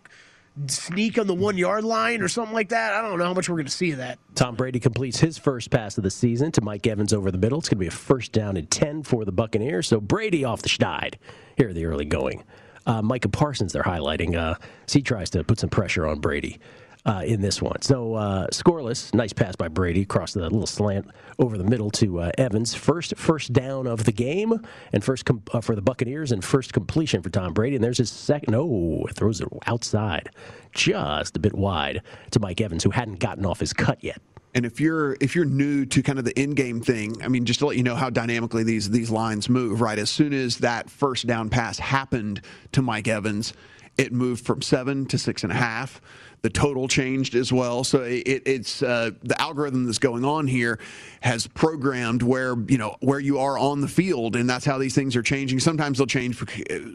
sneak on the one yard line or something like that? I don't know how much we're going to see of that. Tom Brady completes his first pass of the season to Mike Evans over the middle. It's going to be a first down and 10 for the Buccaneers. So Brady off the schneid here the early going. Uh, Micah Parsons, they're highlighting. Uh, he tries to put some pressure on Brady uh, in this one. So uh, scoreless, nice pass by Brady across the little slant over the middle to uh, Evans. First first down of the game, and first com- uh, for the Buccaneers, and first completion for Tom Brady. And there's his second. Oh, it throws it outside, just a bit wide to Mike Evans, who hadn't gotten off his cut yet. And if you're if you're new to kind of the in game thing, I mean, just to let you know how dynamically these these lines move, right? As soon as that first down pass happened to Mike Evans, it moved from seven to six and a half. The total changed as well. So it, it's uh, the algorithm that's going on here has programmed where you know where you are on the field, and that's how these things are changing. Sometimes they'll change, for,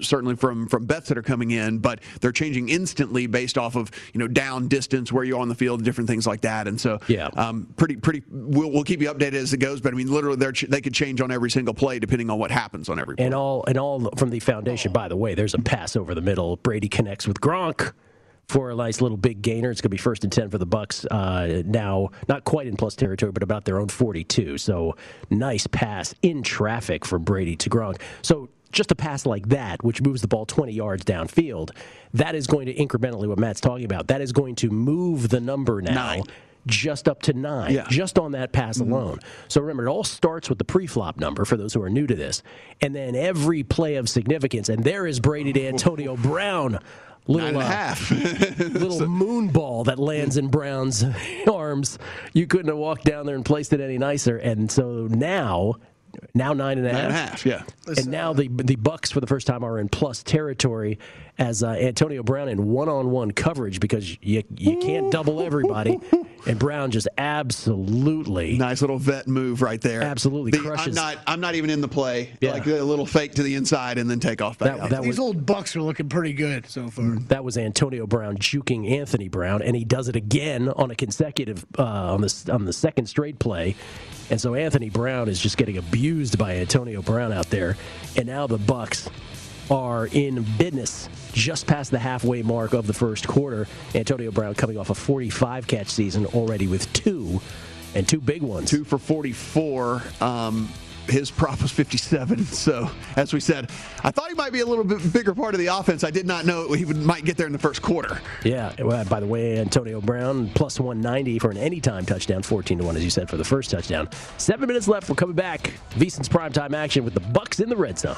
certainly from from bets that are coming in, but they're changing instantly based off of you know down distance, where you are on the field, different things like that. And so yeah, um, pretty pretty. We'll, we'll keep you updated as it goes, but I mean, literally, they they could change on every single play depending on what happens on every. Play. And all and all from the foundation. By the way, there's a pass over the middle. Brady connects with Gronk for a nice little big gainer. It's going to be first and 10 for the Bucks uh, now, not quite in plus territory, but about their own 42. So nice pass in traffic for Brady to Gronk. So just a pass like that, which moves the ball 20 yards downfield, that is going to incrementally, what Matt's talking about, that is going to move the number now. Nine just up to nine, yeah. just on that pass mm-hmm. alone. So remember, it all starts with the pre-flop number for those who are new to this, and then every play of significance. And there is Brady to Antonio <laughs> Brown little Nine and uh, a half. <laughs> little so, moon ball that lands in Brown's <laughs> arms. You couldn't have walked down there and placed it any nicer. And so now now nine and a half. Nine and a half, yeah. And now the the Bucks for the first time are in plus territory as uh, Antonio Brown in one-on-one coverage because you you can't double everybody, <laughs> and Brown just absolutely nice little vet move right there. Absolutely the, crushes. I'm not I'm not even in the play. Yeah. Like a little fake to the inside and then take off back. That, that These was, old Bucks are looking pretty good so far. Mm, that was Antonio Brown juking Anthony Brown, and he does it again on a consecutive uh, on the on the second straight play. And so Anthony Brown is just getting abused by Antonio Brown out there. And now the Bucks are in business just past the halfway mark of the first quarter. Antonio Brown coming off a 45 catch season already with two and two big ones. Two for 44. Um, his prop was 57. <laughs> So, as we said, I thought he might be a little bit bigger part of the offense. I did not know he would, might get there in the first quarter. Yeah. Well, by the way, Antonio Brown plus 190 for an anytime touchdown, 14 to one, as you said, for the first touchdown. Seven minutes left. We're coming back. VSiN's primetime action with the Bucks in the red zone.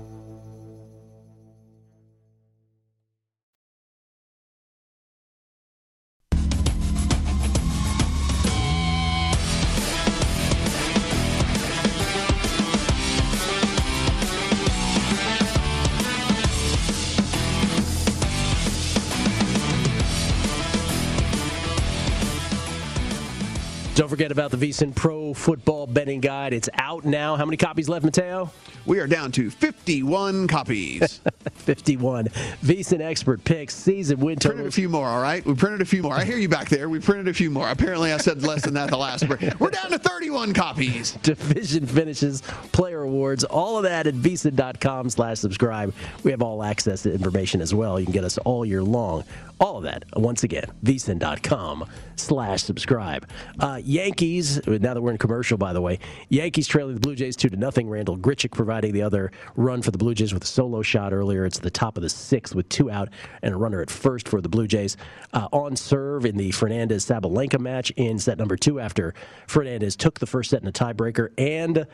About the VSIN Pro Football Betting Guide. It's out now. How many copies left, Mateo? We are down to 51 copies. <laughs> 51. VSIN Expert Picks, season win totals. Printed a few more, all right? We printed a few more. I hear you back there. We printed a few more. Apparently, I said less than that the last break. We're down to 31 copies. <laughs> Division finishes, player awards, all of that at VSIN.com slash subscribe. We have all access to information as well. You can get us all year long. All of that, once again, VSIN.com slash subscribe. Uh, Yankees, now that we're in commercial, by the way, Yankees trailing the Blue Jays 2 to nothing. Randal Grichuk providing the other run for the Blue Jays with a solo shot earlier. It's the top of the sixth with two out and a runner at first for the Blue Jays. Uh, on serve in the Fernandez Sabalenka match in set number two after Fernandez took the first set in a tiebreaker. And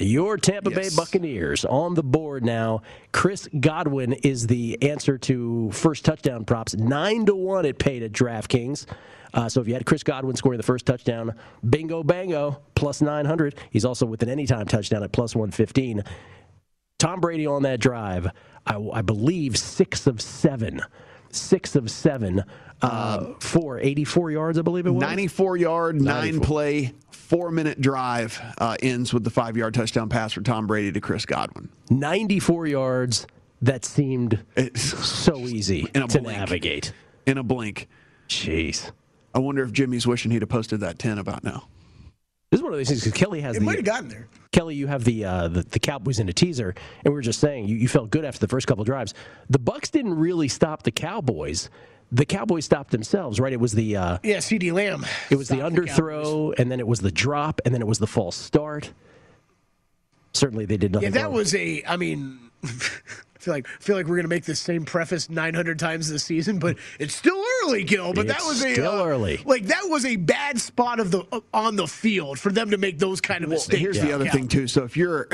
your Tampa yes. Bay Buccaneers on the board now. Chris Godwin is the answer to first touchdown props. Nine to one it paid at DraftKings. Uh, so if you had Chris Godwin scoring the first touchdown, bingo bango, plus 900. He's also with an anytime touchdown at plus 115. Tom Brady on that drive, I, I believe six of seven. Six of seven uh, um, for 84 yards, I believe it was. 94 yard, 94. nine play, four minute drive uh, ends with the five yard touchdown pass for Tom Brady to Chris Godwin. 94 yards that seemed so easy to blink. navigate. In a blink. Jeez. I wonder if Jimmy's wishing he'd have posted that 10 about now. This is one of these things because Kelly has it the. might have gotten there. Kelly, you have the, uh, the, the Cowboys in a teaser, and we were just saying you, you felt good after the first couple drives. The Bucks didn't really stop the Cowboys. The Cowboys stopped themselves, right? It was the uh, yeah, CeeDee Lamb. It was the underthrow, the and then it was the drop, and then it was the false start. Certainly, they did nothing. Yeah, that wrong. was a. I mean, <laughs> feel like feel like we're gonna make the same preface 900 times this season, but it's still early, Gil. But it's that was a still uh, early. Like that was a bad spot of the uh, on the field for them to make those kind of well, mistakes. Here's yeah. the other thing too. So if you're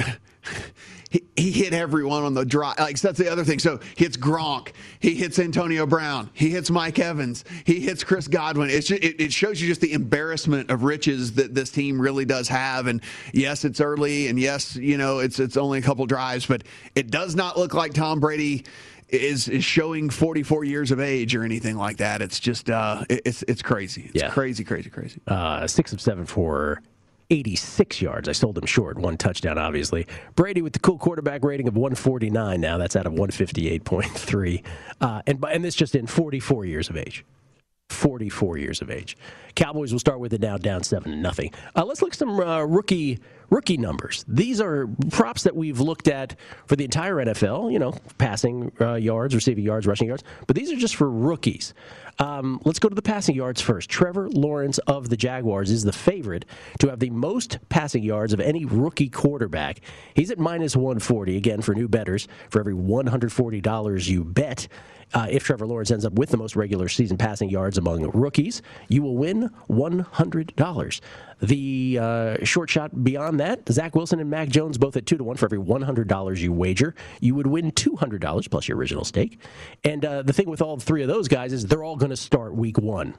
he, he hit everyone on the drive. Like that's the other thing. So he hits Gronk, he hits Antonio Brown, he hits Mike Evans, he hits Chris Godwin. It's just, it, it shows you just the embarrassment of riches that this team really does have. And yes, it's early, and yes, you know it's it's only a couple drives, but it does not look like Tom Brady is is showing 44 years of age or anything like that. It's just uh, it's it's crazy. It's yeah. crazy, crazy, crazy. Uh, six of seven for 86 yards. I sold him short, one touchdown, obviously. Brady with the cool quarterback rating of 149 now. That's out of 158.3. Uh, and, and this just in 44 years of age. 44 years of age. Cowboys will start with it now, down seven to nothing. Uh, let's look at some uh, rookie rookie numbers. These are props that we've looked at for the entire NFL. You know, passing uh, yards, receiving yards, rushing yards. But these are just for rookies. Um, let's go to the passing yards first. Trevor Lawrence of the Jaguars is the favorite to have the most passing yards of any rookie quarterback. He's at minus 140 again for new betters. For every $140 you bet, uh, if Trevor Lawrence ends up with the most regular season passing yards among rookies, you will win $100. The uh, short shot beyond that, Zach Wilson and Mac Jones both at 2 to 1 for every $100 you wager. You would win $200 plus your original stake. And uh, the thing with all three of those guys is they're all going to start week one.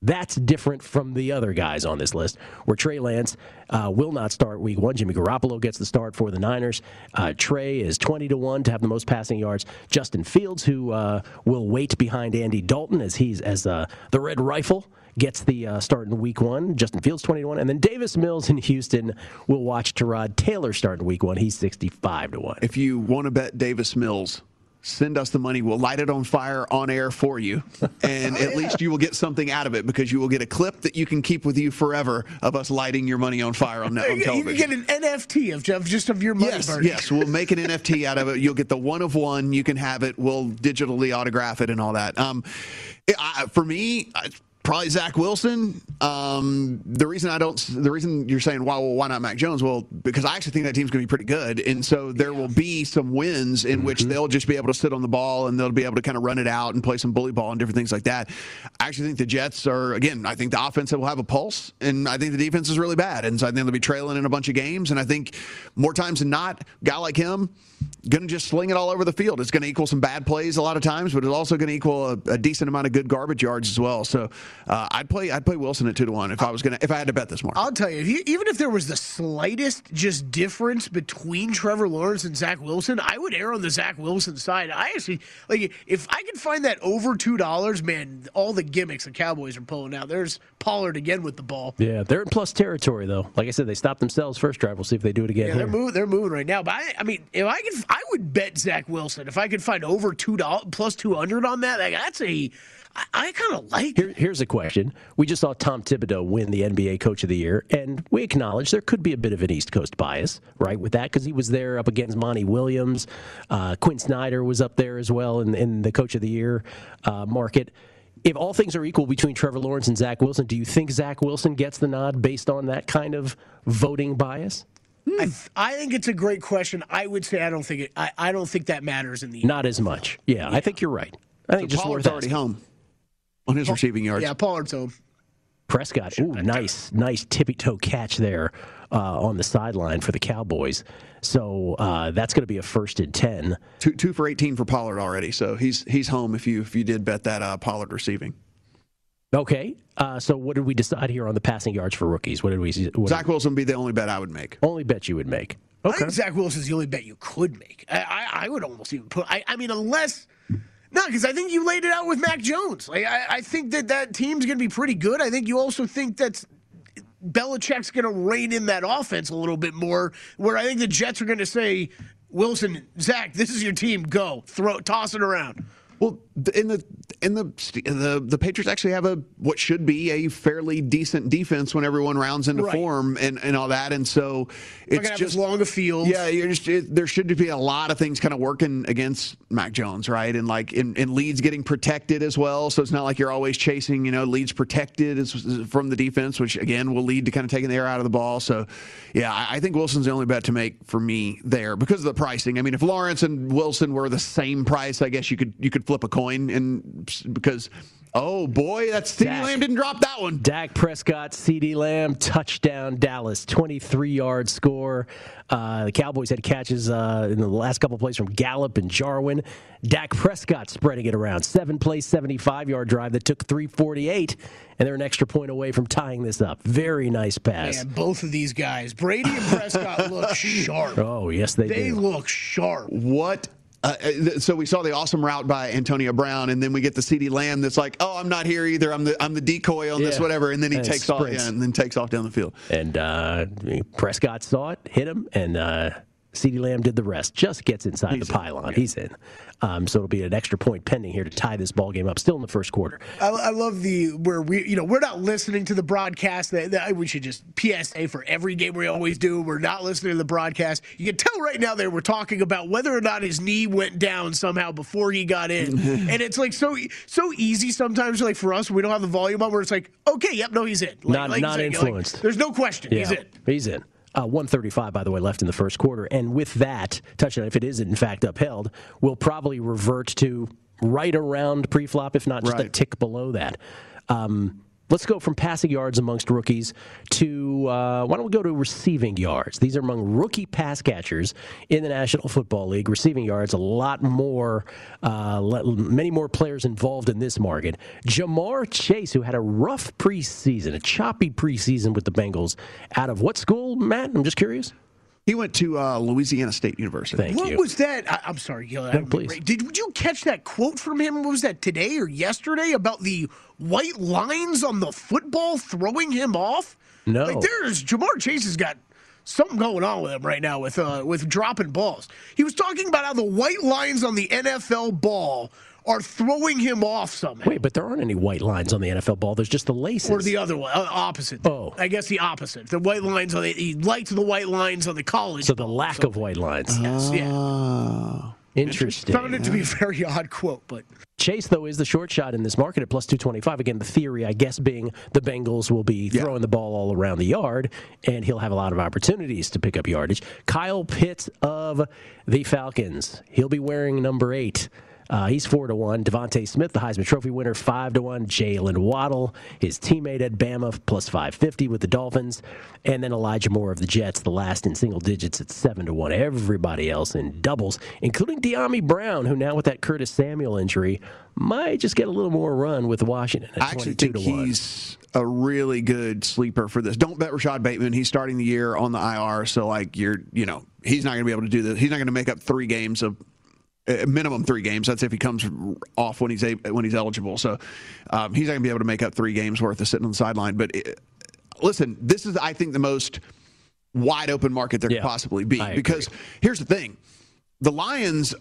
That's different from the other guys on this list, where Trey Lance uh, will not start week one. Jimmy Garoppolo gets the start for the Niners. Uh, Trey is 20 to 1 to have the most passing yards. Justin Fields, who uh, will wait behind Andy Dalton as he's as uh, the red rifle gets the uh, start in week one. Justin Fields 21, and then Davis Mills in <laughs> Houston will watch Tyrod Taylor start in week one. He's 65 to one. If you want to bet Davis Mills, send us the money. We'll light it on fire on air for you. <laughs> And at least you will get something out of it because you will get a clip that you can keep with you forever of us lighting your money on fire on, <laughs> on you, television. you can get an NFT of, of just of your money Yes, burning. yes, we'll make an NFT out of it. You'll get the one of one. You can have it. We'll digitally autograph it and all that. Um, I, for me, I, probably Zach Wilson. Um, the reason I don't, the reason you're saying why, well, why not Mac Jones? Well, because I actually think that team's going to be pretty good, and so there will be some wins in which they'll just be able to sit on the ball and they'll be able to kind of run it out and play some bully ball and different things like that. I actually think the Jets are again. I think the offense will have a pulse, and I think the defense is really bad, and so I think they'll be trailing in a bunch of games. And I think more times than not, a guy like him going to just sling it all over the field. It's going to equal some bad plays a lot of times, but it's also going to equal a, a decent amount of good garbage yards as well. So uh, I'd play I'd play Wilson at two to one if I was going to if I had to bet this morning. I'll tell you, if you, even if there was the slightest just difference between Trevor Lawrence and Zach Wilson, I would err on the Zach Wilson side. I actually like if I could find that over two dollars, man. All the gimmicks the Cowboys are pulling out. There's Pollard again with the ball. Yeah, they're in plus territory though. Like I said, they stopped themselves first drive. We'll see if they do it again. Yeah, they're moving. They're moving right now. But I, I mean, if I could, I would bet Zach Wilson if I could find over two dollars plus two hundred on that. Like, that's a, I, I kind of like. Here, here's a question. We just saw Tom Thibodeau win the NBA Coach of the Year, and we acknowledge there could be a bit of an East Coast bias, right, with that, because he was there up against Monty Williams. Uh, Quin Snyder was up there as well in, in the Coach of the Year uh, market. If all things are equal between Trevor Lawrence and Zach Wilson, do you think Zach Wilson gets the nod based on that kind of voting bias? I, th- I think it's a great question. I would say I don't think it. I, I don't think that matters in the. Not as much. Yeah, I think you're right. I think So just Pollard's worth already asking. home on his receiving yards. Yeah, Pollard's home. Prescott, ooh, nice, nice tippy toe catch there uh, on the sideline for the Cowboys. So uh, that's going to be a first and ten. Two two for eighteen for Pollard already. So he's he's home if you if you did bet that uh, Pollard receiving. Okay, uh, so what did we decide here on the passing yards for rookies? What did we? What Zach Wilson would be the only bet I would make. Only bet you would make. I think Zach Wilson's the only bet you could make. I, I, I would almost even put. I, I mean, unless. No, because I think you laid it out with Mac Jones. Like, I, I think that that team's going to be pretty good. I think you also think that Belichick's going to rein in that offense a little bit more. Where I think the Jets are going to say, Wilson, Zach, this is your team. Go throw, toss it around. Well, in the in the the the Patriots actually have a what should be a fairly decent defense when everyone rounds into Right. form and, and all that, and so it's just long a field. Yeah, you're just it, there should be a lot of things kind of working against Mac Jones, right? And like in, in leads getting protected as well, so it's not like you're always chasing. You know, leads protected from the defense, which again will lead to kind of taking the air out of the ball. So, yeah, I, I think Wilson's the only bet to make for me there because of the pricing. I mean, if Lawrence and Wilson were the same price, I guess you could you could flip a coin and because. Oh boy, that's CD Dak. Lamb didn't drop that one. Dak Prescott, CeeDee Lamb, touchdown, Dallas, 23 yard score. Uh, the Cowboys had catches uh, in the last couple plays from Gallup and Jarwin. Dak Prescott spreading it around. Seven play, 75 yard drive that took 348, and they're an extra point away from tying this up. Very nice pass. Man, both of these guys, Brady and Prescott, look <laughs> sharp. Oh, yes, they, do. They do. look sharp. What? Uh, uh, so we saw the awesome route by Antonio Brown, and then we get the CeeDee Lamb that's like, "Oh, I'm not here either. I'm the I'm the decoy on this, whatever." And then he And takes off, sprints. yeah, and then takes off down the field. And uh, Prescott saw it, hit him, and uh, CeeDee Lamb did the rest. Just gets inside the pylon. He's in. Um, so it'll be an extra point pending here to tie this ball game up. Still in the first quarter. I, I love the where we, you know, we're not listening to the broadcast. That, that we should just PSA for every game we always do. We're not listening to the broadcast. You can tell right now they we're talking about whether or not his knee went down somehow before he got in, <laughs> and it's like so so easy sometimes. Like for us, we don't have the volume on where it's like, okay, yep, no, he's in. Like, not like you not said, like, influenced. there's no question. He's in. He's in. Uh, 135, by the way, left in the first quarter. And with that touchdown, if it is in fact upheld, will probably revert to right around pre-flop, if not just a tick below that. Um, let's go from passing yards amongst rookies to uh, why don't we go to receiving yards? These are among rookie pass catchers in the National Football League. Receiving yards, a lot more, uh, many more players involved in this market. Ja'Marr Chase, who had a rough preseason, a choppy preseason with the Bengals, out of what school, Matt? I'm just curious. He went to uh, Louisiana State University. Thank what you. was that? I, I'm sorry, Gil. No, please. Did, did you catch that quote from him? What was that today or yesterday about the white lines on the football throwing him off? No. Like there's Ja'Marr Chase has got something going on with him right now with uh, with dropping balls. He was talking about how the white lines on the NFL ball are throwing him off somehow. Wait, but there aren't any white lines on the NFL ball. There's just the laces. Or the other one, uh, opposite. Oh. I guess the opposite. The white lines on the he liked the white lines on the college. so the lack of white lines. Yes, yeah. Oh. Interesting. Found it to be a very odd quote, but Chase, though, is the short shot in this market at plus 225. Again, the theory, I guess, being the Bengals will be Yeah. throwing the ball all around the yard, and he'll have a lot of opportunities to pick up yardage. Kyle Pitts of the Falcons. He'll be wearing number eight. Uh, he's four to one. DeVonta Smith, the Heisman Trophy winner, five to one. Jaylen Waddle, his teammate at Bama, plus five fifty with the Dolphins, and then Elijah Moore of the Jets, the last in single digits at seven to one. Everybody else in doubles, including Dyami Brown, who now with that Curtis Samuel injury might just get a little more run with Washington at I actually think to he's a really good sleeper for this. Don't bet Rashod Bateman. He's starting the year on the IR, so like you're, you know, he's not going to be able to do this. He's not going to make up three games of minimum three games. That's if he comes off when he's a, when he's eligible. So um, he's not going to be able to make up three games worth of sitting on the sideline. But it, listen, this is I think the most wide open market there Yeah, could possibly be because here's the thing: the Lions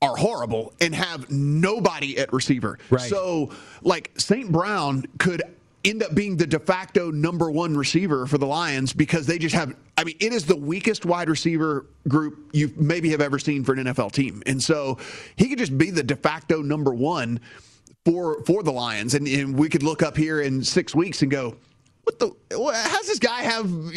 are horrible and have nobody at receiver. Right. So, like St. Brown could end up being the de facto number one receiver for the Lions because they just have. I mean, it is the weakest wide receiver group you maybe have ever seen for an NFL team, and so he could just be the de facto number one for for the Lions, and, and we could look up here in six weeks and go. What the? How's this guy have? <laughs>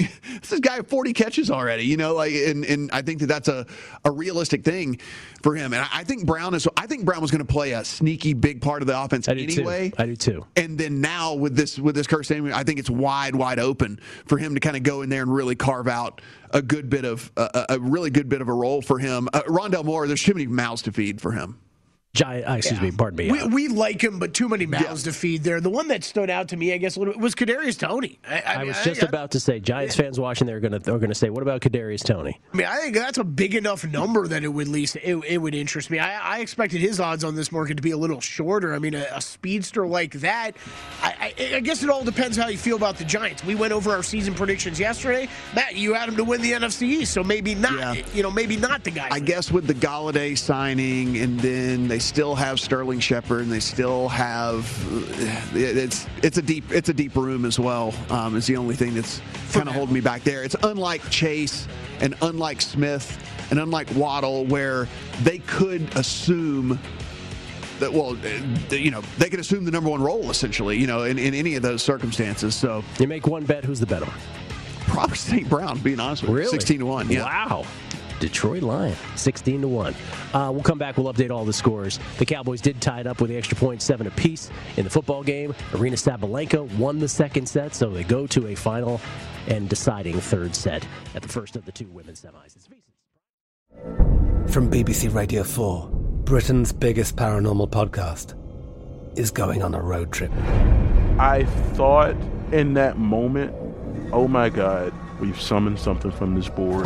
This guy have forty catches already? You know, like, and, and I think that that's a, a realistic thing for him. And I, I think Brown is. I think Brown was going to play a sneaky big part of the offense I anyway. too. I do too. And then now with this with this Samuel, I think it's wide wide open for him to kind of go in there and really carve out a good bit of a, a really good bit of a role for him. Uh, Rondale Moore, there's too many mouths to feed for him. Giant, uh, excuse me, pardon me. We, uh, we like him, but too many mouths to feed there. The one that stood out to me, I guess, a little bit was Kadarius Toney. I, I, I mean, was just I, about to say, Giants fans watching, they're gonna they're gonna say, "What about Kadarius Toney?" I mean, I think that's a big enough number that it would at least it, it would interest me. I, I expected his odds on this market to be a little shorter. I mean, a, a speedster like that. I, I, I guess it all depends how you feel about the Giants. We went over our season predictions yesterday. Matt, you had him to win the NFC East, so maybe not. Yeah. You know, maybe not the guy. I guess with the Golladay signing, and then they still have Sterling Shepard, and they still have it's it's a deep it's a deep room as well. Um, is the only thing that's kind of holding me back there. It's unlike Chase and unlike Smith and unlike Waddle, where they could assume that well, uh, you know, they could assume the number one role essentially, you know, in, in any of those circumstances. So You make one bet, who's the better? probably St. Brown, being honest with you, Really? sixteen to one. Yeah. Wow. Detroit Lion, 16 to 1. Uh, we'll come back. We'll update all the scores. The Cowboys did tie it up with the extra point, seven apiece in the football game. Aryna Sabalenka won the second set, so they go to a final and deciding third set at the first of the two women's semis. From BBC Radio 4, Britain's biggest paranormal podcast is going on a road trip. I thought in that moment, oh my God, we've summoned something from this board.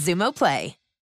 Xumo Play.